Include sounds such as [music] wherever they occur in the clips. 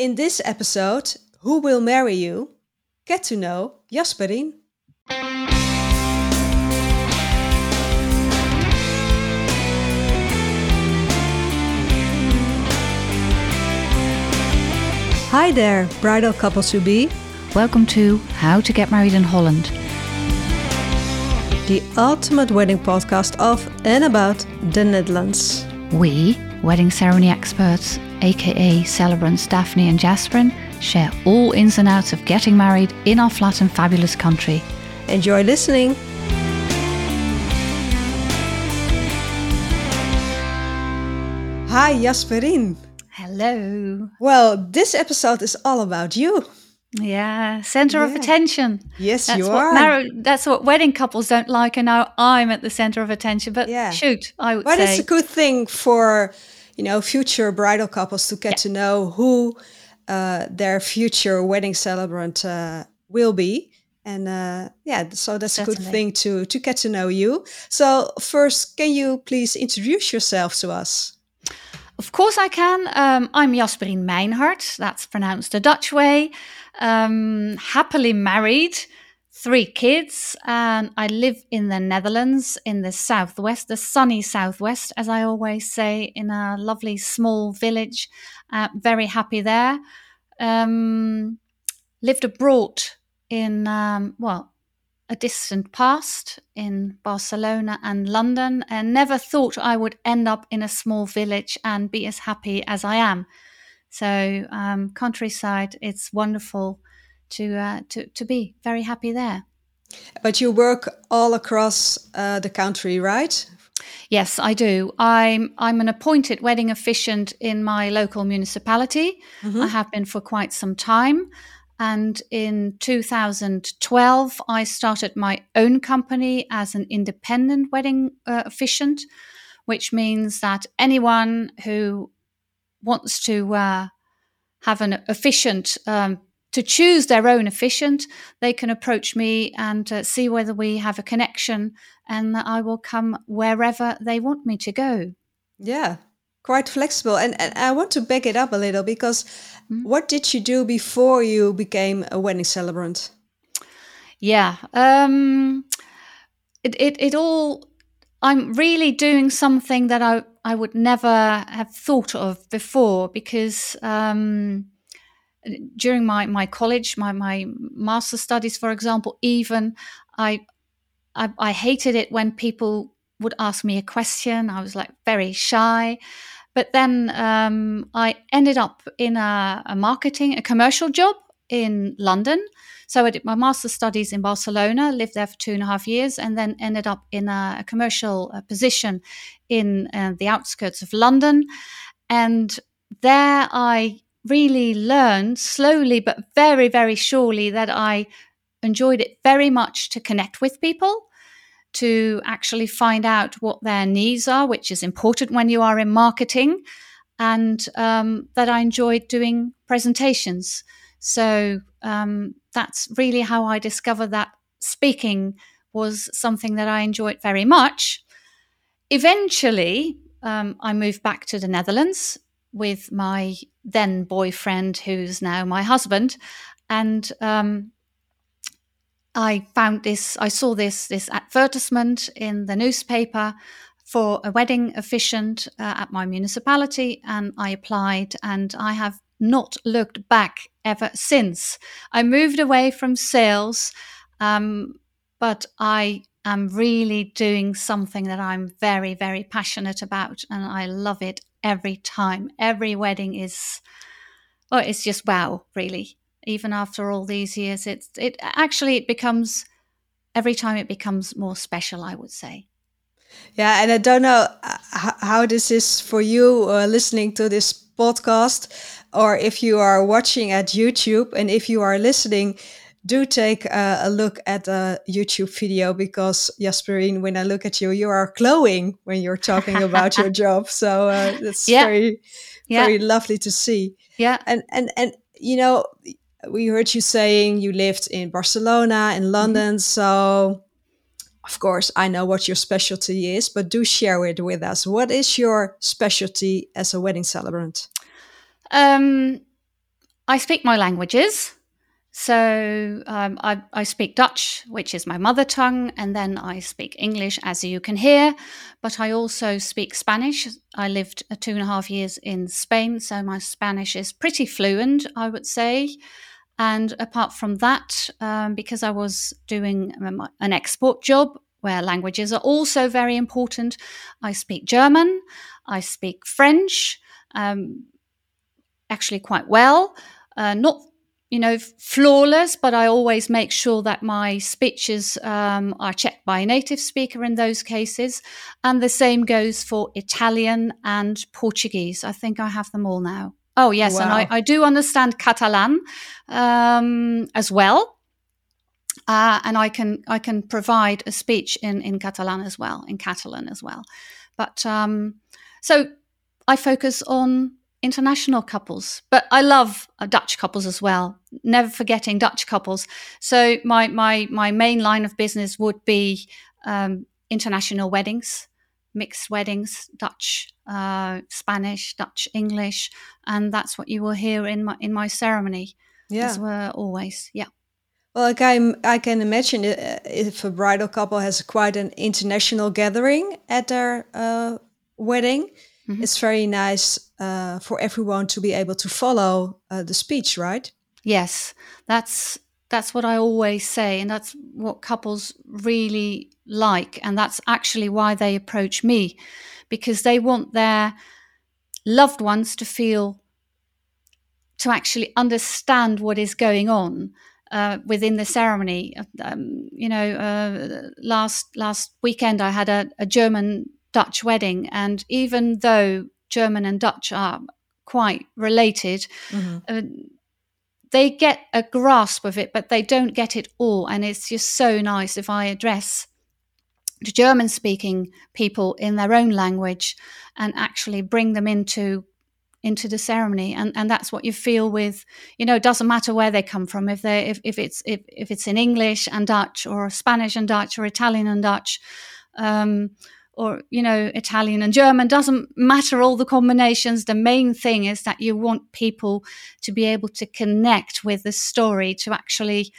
In this episode, Who Will Marry You? Get to know Jasperien. Hi there, bridal couples to be. Welcome to How to Get Married in Holland, the ultimate wedding podcast of and about the Netherlands. We, wedding ceremony experts, aka celebrants Daphne and Jasperien, share all ins and outs of getting married in our flat and fabulous country. Enjoy listening. Hi, Jasperien. Hello. Well, this episode is all about you. Yeah, center yeah. of attention. Yes, that's you what are. Mar- that's what wedding couples don't like, and now I'm at the center of attention. But yeah. shoot, I would but say. it's a good thing for you know future bridal couples to get yeah. to know who uh, their future wedding celebrant uh, will be, and uh, yeah, so that's Certainly. a good thing to to get to know you. So first, can you please introduce yourself to us? Of course, I can. Um, I'm Jasperien Meinhardt. That's pronounced the Dutch way. Um, happily married, three kids, and I live in the Netherlands in the southwest, the sunny southwest, as I always say, in a lovely small village. Uh, very happy there. Um, lived abroad in, um, well, a distant past in Barcelona and London and never thought I would end up in a small village and be as happy as I am. So, um, countryside, it's wonderful to, uh, to, to be very happy there. But you work all across uh, the country, right? Yes, I do. I'm I'm an appointed wedding officiant in my local municipality. Mm-hmm. I have been for quite some time. And in 2012, I started my own company as an independent wedding uh, officiant, which means that anyone who wants to uh, have an officiant um, to choose their own officiant, they can approach me and uh, see whether we have a connection, and that I will come wherever they want me to go. Yeah, quite flexible. And, and I want to back it up a little because mm-hmm. what did you do before you became a wedding celebrant? Yeah, um, it, it, it all, I'm really doing something that I, I would never have thought of before because um, during my, my college, my, my master studies, for example, even I, I, I hated it when people would ask me a question. I was like very shy. But then um, I ended up in a, a, marketing, a commercial job in London. So I did my master's studies in Barcelona, lived there for two and a half years, and then ended up in a, a commercial uh, position in uh, the outskirts of London. And there I really learned slowly, but very, very surely that I enjoyed it very much to connect with people to actually find out what their needs are, which is important when you are in marketing, and um, that I enjoyed doing presentations. So um, that's really how I discovered that speaking was something that I enjoyed very much. Eventually, um, I moved back to the Netherlands with my then boyfriend, who's now my husband, and um, I found this, I saw this, this advertisement in the newspaper for a wedding officiant uh, at my municipality, and I applied, and I have not looked back ever since. I moved away from sales, um, but I am really doing something that I'm very, very passionate about, and I love it every time. Every wedding is, oh, it's just wow, really even after all these years it's it actually it becomes every time it becomes more special i would say yeah and i don't know uh, how this is for you uh, listening to this podcast or if you are watching at youtube and if you are listening do take uh, a look at the YouTube video because Jasperien, when I look at you, you are glowing when you're talking about your [laughs] job. So uh, it's yeah. very, yeah. very lovely to see. Yeah, and and and you know, we heard you saying you lived in Barcelona in mm-hmm. London. Mm-hmm. So, of course, I know what your specialty is, but do share it with us. What is your specialty as a wedding celebrant? Um, I speak my languages. So um, I, I, speak Dutch, which is my mother tongue, and then I speak English, as you can hear. But I also speak Spanish. I lived two and a half years in Spain, so my Spanish is pretty fluent, I would say. And apart from that, um, because I was doing um, an export job where languages are also very important, I speak German, I speak French, um, actually quite well. Uh, not you know, flawless, but I always make sure that my speeches um, are checked by a native speaker in those cases. And the same goes for Italian and Portuguese. I think I have them all now. Oh, yes. Wow. And I, I, do understand Catalan um, as well. Uh, and I can I can provide a speech in, in Catalan as well, in Catalan as well. But um, so I focus on international couples, but I love uh, Dutch couples as well. Never forgetting Dutch couples. So my my my main line of business would be um, international weddings, mixed weddings, Dutch, uh, Spanish, Dutch, English, and that's what you will hear in my in my ceremony. Yeah, as well, always. Yeah. Well, I can, I can imagine uh, if a bridal couple has quite an international gathering at their uh, wedding, mm-hmm. it's very nice uh, for everyone to be able to follow uh, the speech, right? Yes, that's that's what I always say, and that's what couples really like, and that's actually why they approach me, because they want their loved ones to feel to actually understand what is going on uh, within the ceremony. Um, you know, uh, last last weekend I had a, a German Dutch wedding. And even though German and Dutch are quite related, mm-hmm. uh, they get a grasp of it, but they don't get it all. And it's just so nice if I address the German speaking people in their own language and actually bring them into into the ceremony and and that's what you feel with you know it doesn't matter where they come from if they if, if it's if, if it's in english and dutch or spanish and dutch or italian and dutch um, or you know italian and german doesn't matter all the combinations. The main thing is that you want people to be able to connect with the story to actually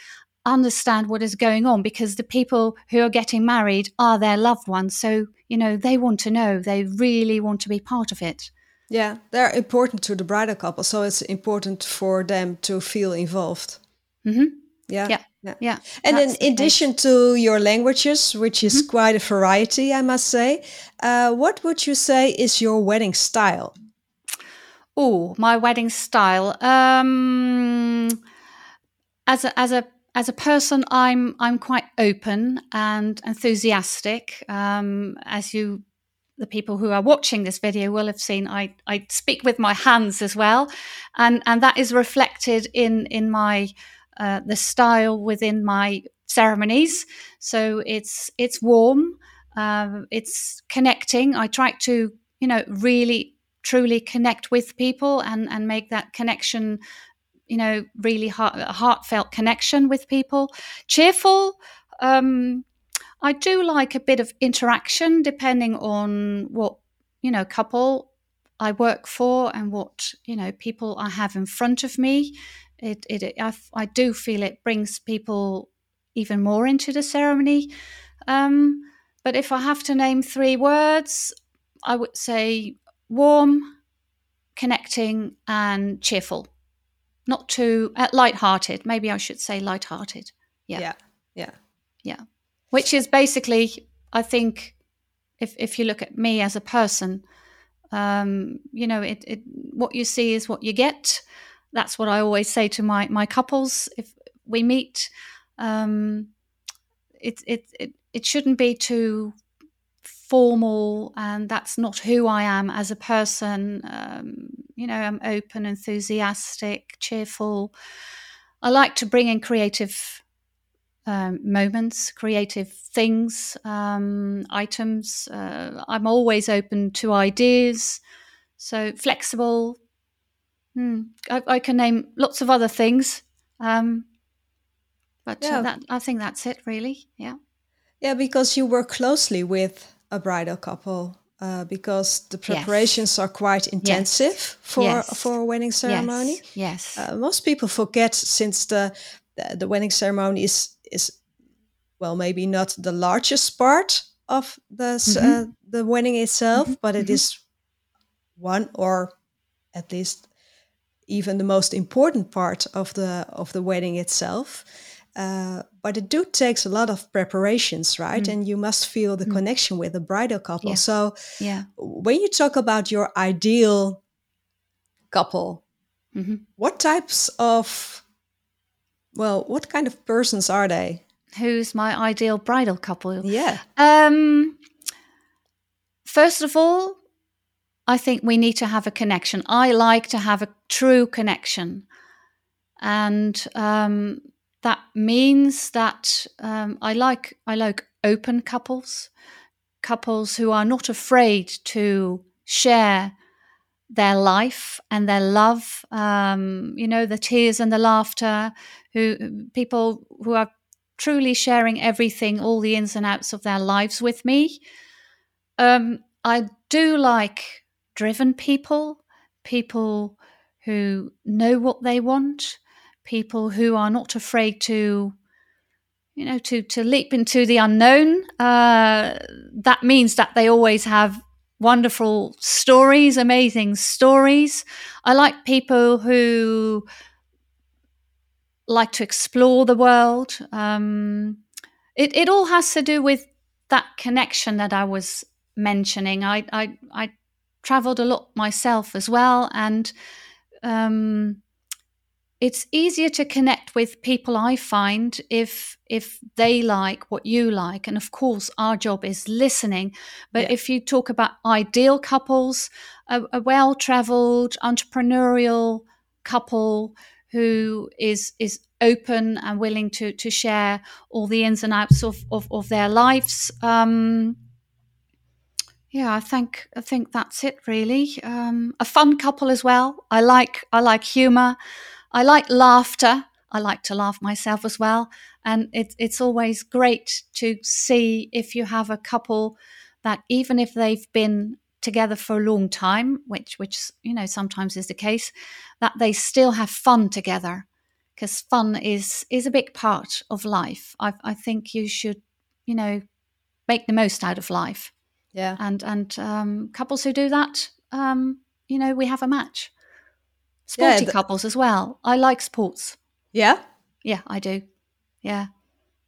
understand what is going on because the people who are getting married are their loved ones. So you know they want to know. They really want to be part of it. Yeah they're important to the bridal couple so it's important for them to feel involved. Mm-hmm. yeah. Yeah yeah. yeah and in addition to your languages, which is mm-hmm. quite a variety, I must say, uh, what would you say is your wedding style? Oh, my wedding style. Um, as a as a as a person, I'm I'm quite open and enthusiastic. Um, as you, the people who are watching this video will have seen, I I speak with my hands as well, and and that is reflected in in my uh, the style within my ceremonies. So it's it's warm, uh, it's connecting. I try to you know really truly connect with people and and make that connection you know really heart, heartfelt connection with people cheerful um, i do like a bit of interaction depending on what you know couple i work for and what you know people i have in front of me it, it, I, I do feel it brings people even more into the ceremony. Um, but if I have to name three words, I would say warm, connecting, and cheerful. Not too uh, light-hearted. Maybe I should say light-hearted. Yeah. Yeah. Yeah. Yeah. Which is basically, I think, if if you look at me as a person, um, you know, it, it what you see is what you get that's what I always say to my my couples if we meet. Um, it, it it it shouldn't be too formal, and that's not who I am as a person. Um, you know, I'm open, enthusiastic, cheerful. I like to bring in creative um, moments, creative things, um, items. Uh, I'm always open to ideas, so flexible, Hmm. I, I, can name lots of other things, um, but uh, yeah. uh, that, I think that's it, really. Yeah. Yeah, because you work closely with a bridal couple uh, because the preparations yes. are quite intensive yes. for yes. for a wedding ceremony. Yes. Uh, most people forget since the, the, the wedding ceremony is is well maybe not the largest part of the mm-hmm. uh, the wedding itself, mm-hmm. but it mm-hmm. is one or at least even the most important part of the of the wedding itself. Uh, but it do takes a lot of preparations, right? Mm. And you must feel the mm. connection with the bridal couple. Yeah. So, yeah, when you talk about your ideal couple, mm-hmm. what types of, well, what kind of persons are they? Who's my ideal bridal couple? Yeah. Um. First of all, I think we need to have a connection. I like to have a true connection. And um, that means that um, I like I like open couples, couples who are not afraid to share their life and their love. Um, you know, the tears and the laughter. Who people who are truly sharing everything, all the ins and outs of their lives with me. Um, I do like driven people, people who know what they want, people who are not afraid to you know to to leap into the unknown uh, that means that they always have wonderful stories amazing stories. I like people who like to explore the world. Um, it, it all has to do with that connection that i was mentioning. I i, I traveled a lot myself as well and um, it's easier to connect with people i find if if they like what you like and of course our job is listening but yeah. if you talk about ideal couples a, a well traveled entrepreneurial couple who is is open and willing to to share all the ins and outs of of, of their lives um, yeah, I think I think that's it really. Um, a fun couple as well. I like I like humor. I like laughter. I like to laugh myself as well. And it, it's always great to see if you have a couple that even if they've been together for a long time, which which you know sometimes is the case, that they still have fun together. Because fun is is a big part of life. I, I think you should, you know, make the most out of life. Yeah. And and um, couples who do that, um, you know, we have a match. Sporty yeah, couples as well. I like sports. Yeah. Yeah, I do. Yeah.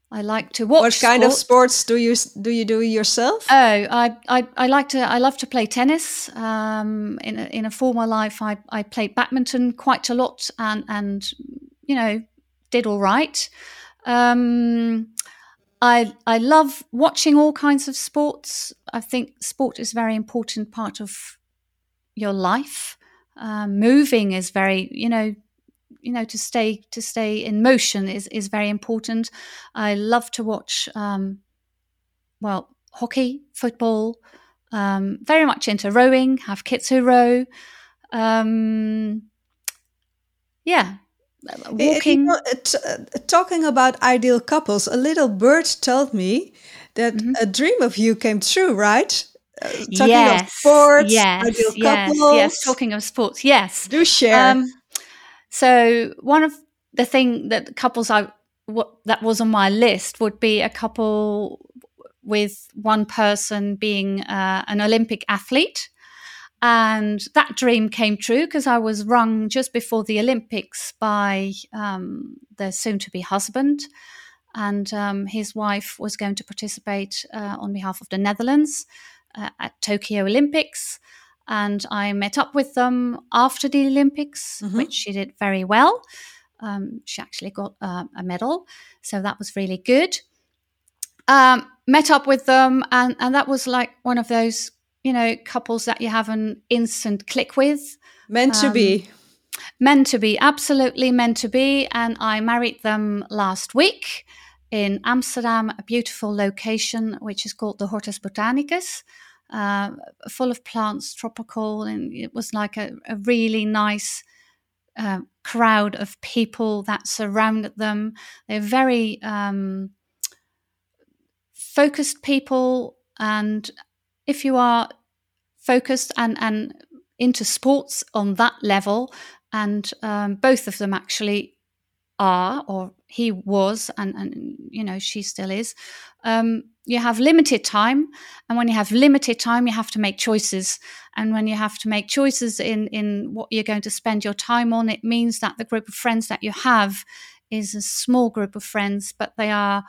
I like to watch. What kind sports. of sports do you do you do yourself? Oh, I, I, I like to I love to play tennis. Um, in a, in a former life, I, I played badminton quite a lot, and and you know did all right. Um, I I love watching all kinds of sports. I think sport is a very important part of your life um, moving is very you know you know to stay to stay in motion is is very important. I love to watch um, well hockey football um, very much into rowing have kids who row um, yeah walking you know, t- uh, talking about ideal couples a little bird told me that mm-hmm. a dream of you came true right uh, talking yes, of sports, yes, yes, yes. Talking of sports, yes. Do share. Um, so one of the thing that couples I what that was on my list would be a couple with one person being uh, an Olympic athlete. And that dream came true because I was rung just before the Olympics by um, the soon to be husband. And um, his wife was going to participate uh, on behalf of the Netherlands uh, at Tokyo Olympics. And I met up with them after the Olympics, mm-hmm. which she did very well. Um, she actually got uh, a medal, so that was really good. Um, met up with them, and, and that was like one of those, you know, couples that you have an instant click with. Meant to um, be. Meant to be, absolutely meant to be. And I married them last week in Amsterdam, a beautiful location which is called the Hortus Botanicus, uh, full of plants, tropical, and it was like a, a really nice uh, crowd of people that surrounded them. They're very um, focused people, and if you are focused and and into sports on that level, and um, both of them actually are, or he was, and and you know she still is. Um, you have limited time, and when you have limited time, you have to make choices. And when you have to make choices in in what you're going to spend your time on, it means that the group of friends that you have is a small group of friends, but they are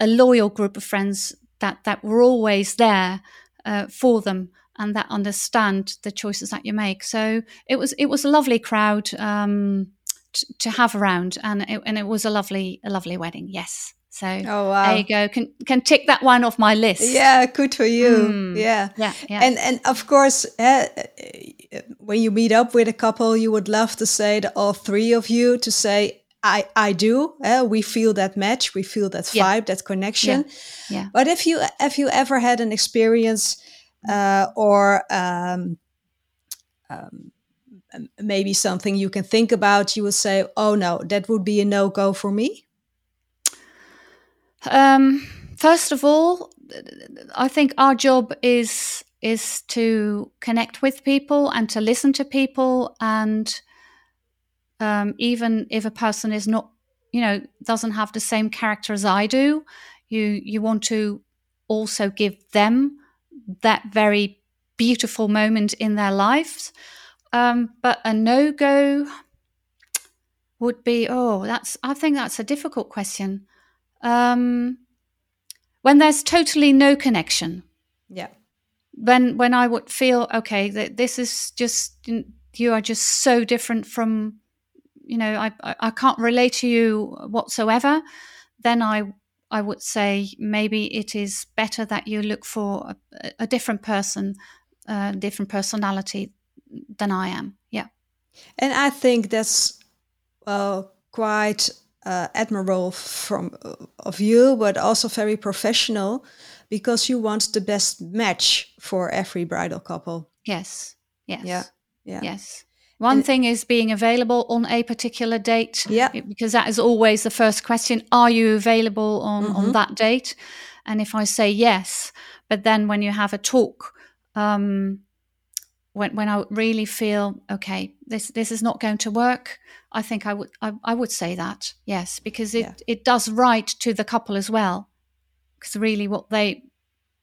a loyal group of friends that that were always there uh, for them and that understand the choices that you make. So it was it was a lovely crowd um, t- to have around, and it, and it was a lovely a lovely wedding. Yes. So oh, wow. there you go. Can can tick that one off my list. Yeah, good for you. Mm. Yeah. yeah, yeah. And and of course, uh, when you meet up with a couple, you would love to say that all three of you to say I I do. Uh, we feel that match. We feel that vibe, yeah. that connection. Yeah. yeah. But if you have you ever had an experience uh, or um, um, maybe something you can think about, you would say, "Oh no, that would be a no go for me." Um, first of all, I think our job is is to connect with people and to listen to people and um, even if a person is not you know doesn't have the same character as i do you you want to also give them that very beautiful moment in their lives um, but a no-go would be oh that's i think that's a difficult question. Um, when there's totally no connection. Yeah. When when i would feel okay that this is just you are just so different from you know I, I can't relate to you whatsoever then i i would say maybe it is better that you look for a, a different person a different personality than i am yeah and i think that's well quite uh, admirable from uh, of you but also very professional because you want the best match for every bridal couple yes yes yeah yeah yes one and thing is being available on a particular date. Yeah. Because that is always the first question. Are you available on, mm-hmm. on that date? And if I say yes, but then when you have a talk, um, when when I really feel okay, this this is not going to work, I think I would I, I would say that yes, because it yeah. it does right to the couple as well, because really what they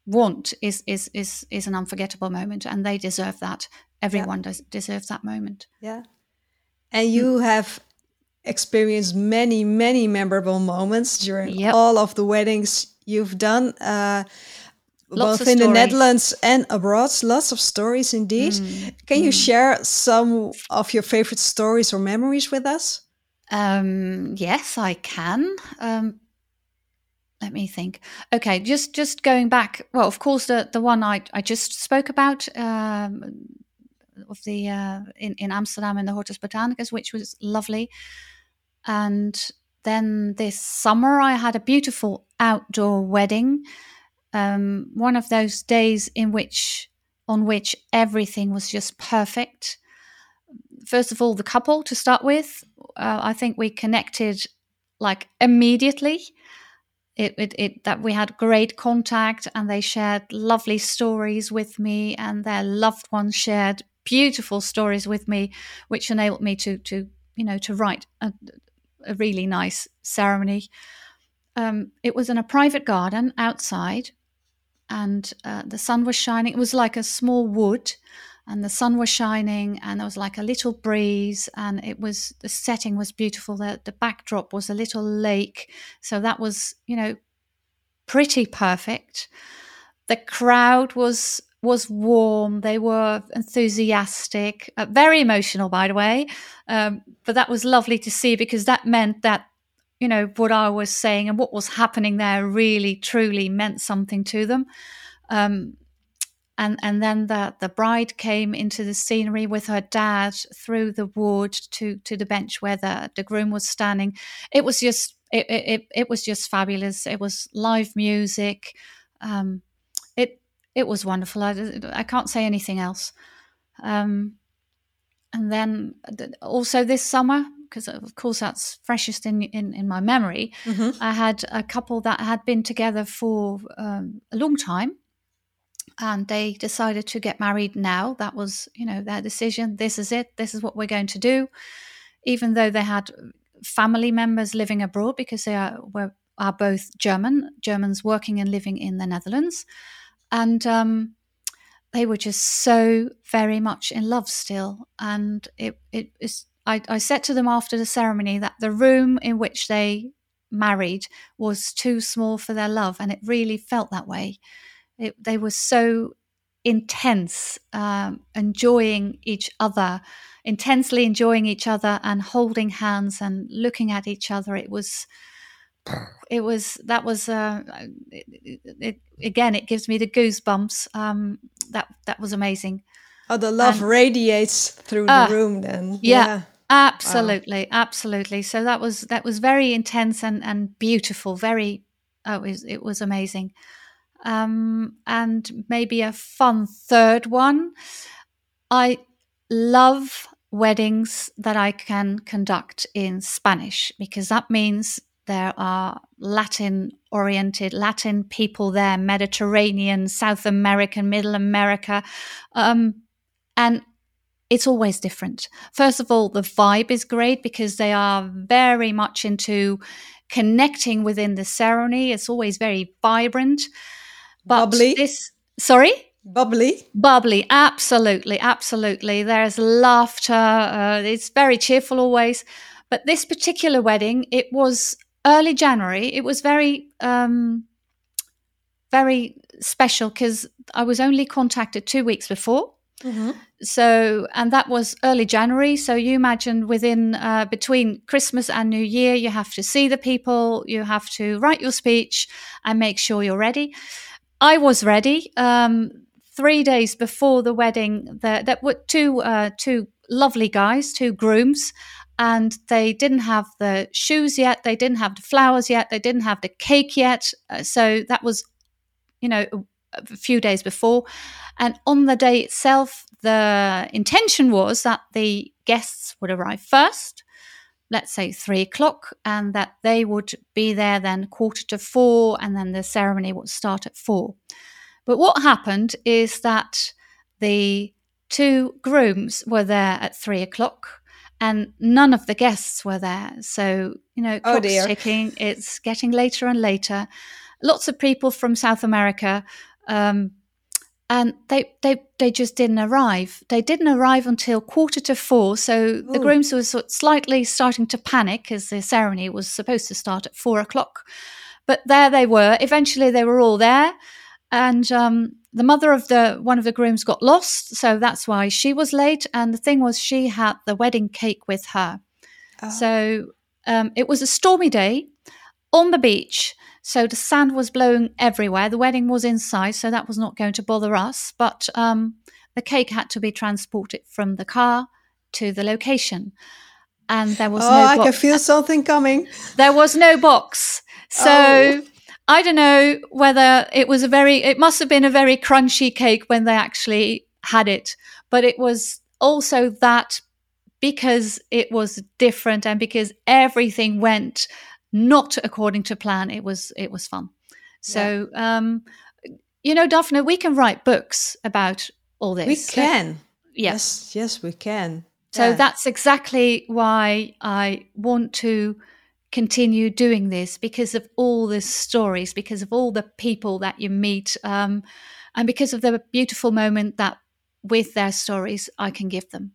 want is is is is an unforgettable moment, and they deserve that. Everyone does deserves that moment. Yeah. And you have experienced many many memorable moments during yep. all of the weddings you've done. Uh, both in stories. the Netherlands and abroad. Lots of stories indeed. Mm. Can mm. you share some of your favorite stories or memories with us? Um, yes, I can. Um, let me think. Okay, just just going back. Well, of course, the the one I I just spoke about. Um, of the uh, in in Amsterdam in the Hortus Botanicus, which was lovely. And then this summer, I had a beautiful outdoor wedding. Um, one of those days in which on which everything was just perfect. First of all, the couple to start with, uh, I think we connected like immediately. It, it, it, that we had great contact and they shared lovely stories with me and their loved ones shared beautiful stories with me, which enabled me to to you know to write a, a really nice ceremony. Um, it was in a private garden outside, and uh, the sun was shining. It was like a small wood, and the sun was shining, and there was like a little breeze, and it was the setting was beautiful. The the backdrop was a little lake, so that was you know pretty perfect. The crowd was was warm. They were enthusiastic, uh, very emotional, by the way. Um, but that was lovely to see because that meant that, you know, what I was saying and what was happening there really, truly meant something to them. Um, and and then the the bride came into the scenery with her dad through the wood to to the bench where the the groom was standing. It was just it it, it was just fabulous. It was live music. Um, it it was wonderful. I, I can't say anything else. Um, and then also this summer, because of course that's freshest in in, in my memory, mm-hmm. I had a couple that had been together for um, a long time, and they decided to get married now. That was, you know, their decision. This is it. This is what we're going to do. Even though they had family members living abroad because they are were are both German, Germans working and living in the Netherlands, and um, they were just so very much in love still. And it it is. I, I said to them after the ceremony that the room in which they married was too small for their love, and it really felt that way. It, they were so intense, um, enjoying each other, intensely enjoying each other, and holding hands and looking at each other. It was, it was that was uh, it, it, again. It gives me the goosebumps. Um, that that was amazing. Oh, the love and, radiates through uh, the room. Then, yeah. yeah. Absolutely, wow. absolutely. So that was that was very intense and and beautiful. Very, oh, it was it was amazing. Um, and maybe a fun third one. I love weddings that I can conduct in Spanish because that means there are Latin oriented, Latin people there, Mediterranean, South American, Middle America. Um, and it's always different. First of all, the vibe is great because they are very much into connecting within the ceremony. It's always very vibrant. But bubbly. This, sorry? Bubbly. Bubbly, absolutely, absolutely. There's laughter. Uh, it's very cheerful always. But this particular wedding, it was early January. It was very, um, very special because I was only contacted two weeks before. Mm-hmm. So, and that was early January. So you imagine within uh, between Christmas and New Year, you have to see the people, you have to write your speech, and make sure you're ready. I was ready. Um, three days before the wedding, there, were two uh, two lovely guys, two grooms, and they didn't have the shoes yet, they didn't have the flowers yet, they didn't have the cake yet. Uh, so that was, you know, a few days before. And on the day itself, the intention was that the guests would arrive first, let's say three o'clock, and that they would be there then quarter to four, and then the ceremony would start at four. But what happened is that the two grooms were there at three o'clock and none of the guests were there. So, you know, oh, clock's oh ticking, it's getting later and later. Lots of people from South America um, and they they they just didn't arrive. They didn't arrive until quarter to four. So Ooh. the grooms were sort slightly starting to panic as the ceremony was supposed to start at four o'clock. But there they were. Eventually, they were all there, and um, the mother of the one of the grooms got lost, so that's why she was late. And the thing was, she had the wedding cake with her. Oh. So um, it was a stormy day on the beach so the sand was blowing everywhere. The wedding was inside, so that was not going to bother us. But um, the cake had to be transported from the car to the location. And there was no oh, no I can feel something coming. There was no box. So oh. I don't know whether it was a very, it must have been a very crunchy cake when they actually had it. But it was also that because it was different and because everything went not according to plan. It was it was fun. So yeah. um, you know, Daphne, we can write books about all this. We can. Yes, yes, we can. So yeah. that's exactly why I want to continue doing this because of all the stories, because of all the people that you meet, um, and because of the beautiful moment that with their stories I can give them.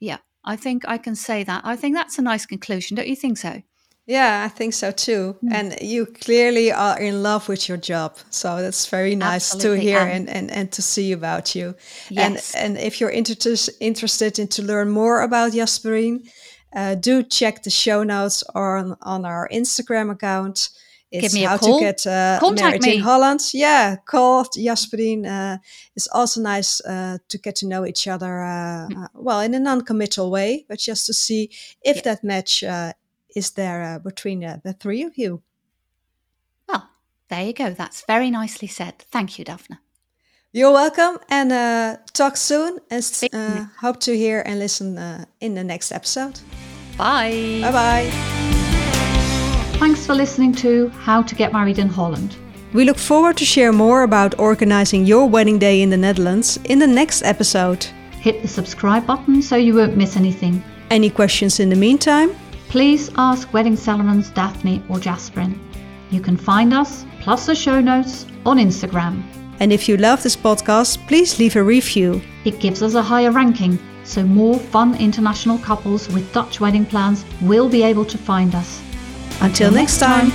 Yeah, I think I can say that. I think that's a nice conclusion. Don't you think so? Yeah, I think so too. Mm. And you clearly are in love with your job. So that's very nice Absolutely. to hear and, and, and to see about you. Yes. And and if you're inter- interested in to learn more about Jasperien, uh, do check the show notes on, on our Instagram account. It's Give me a how call. to get uh, Contact married me. in Holland. Yeah, call Jasperien. Uh, it's also nice uh, to get to know each other. Uh, mm. uh, well, in a non-committal way, but just to see if yeah. that match uh, is there uh, between uh, the three of you? Well, there you go. That's very nicely said. Thank you, Daphne. You're welcome and uh, talk soon and uh, hope to hear and listen uh, in the next episode. Bye. Bye bye. Thanks for listening to How to Get Married in Holland. We look forward to share more about organizing your wedding day in the Netherlands in the next episode. Hit the subscribe button so you won't miss anything. Any questions in the meantime? Please ask Wedding Celebrants Daphne or Jasperien. You can find us, plus the show notes, on Instagram. And if you love this podcast, please leave a review. It gives us a higher ranking, so more fun international couples with Dutch wedding plans will be able to find us. Until, next time.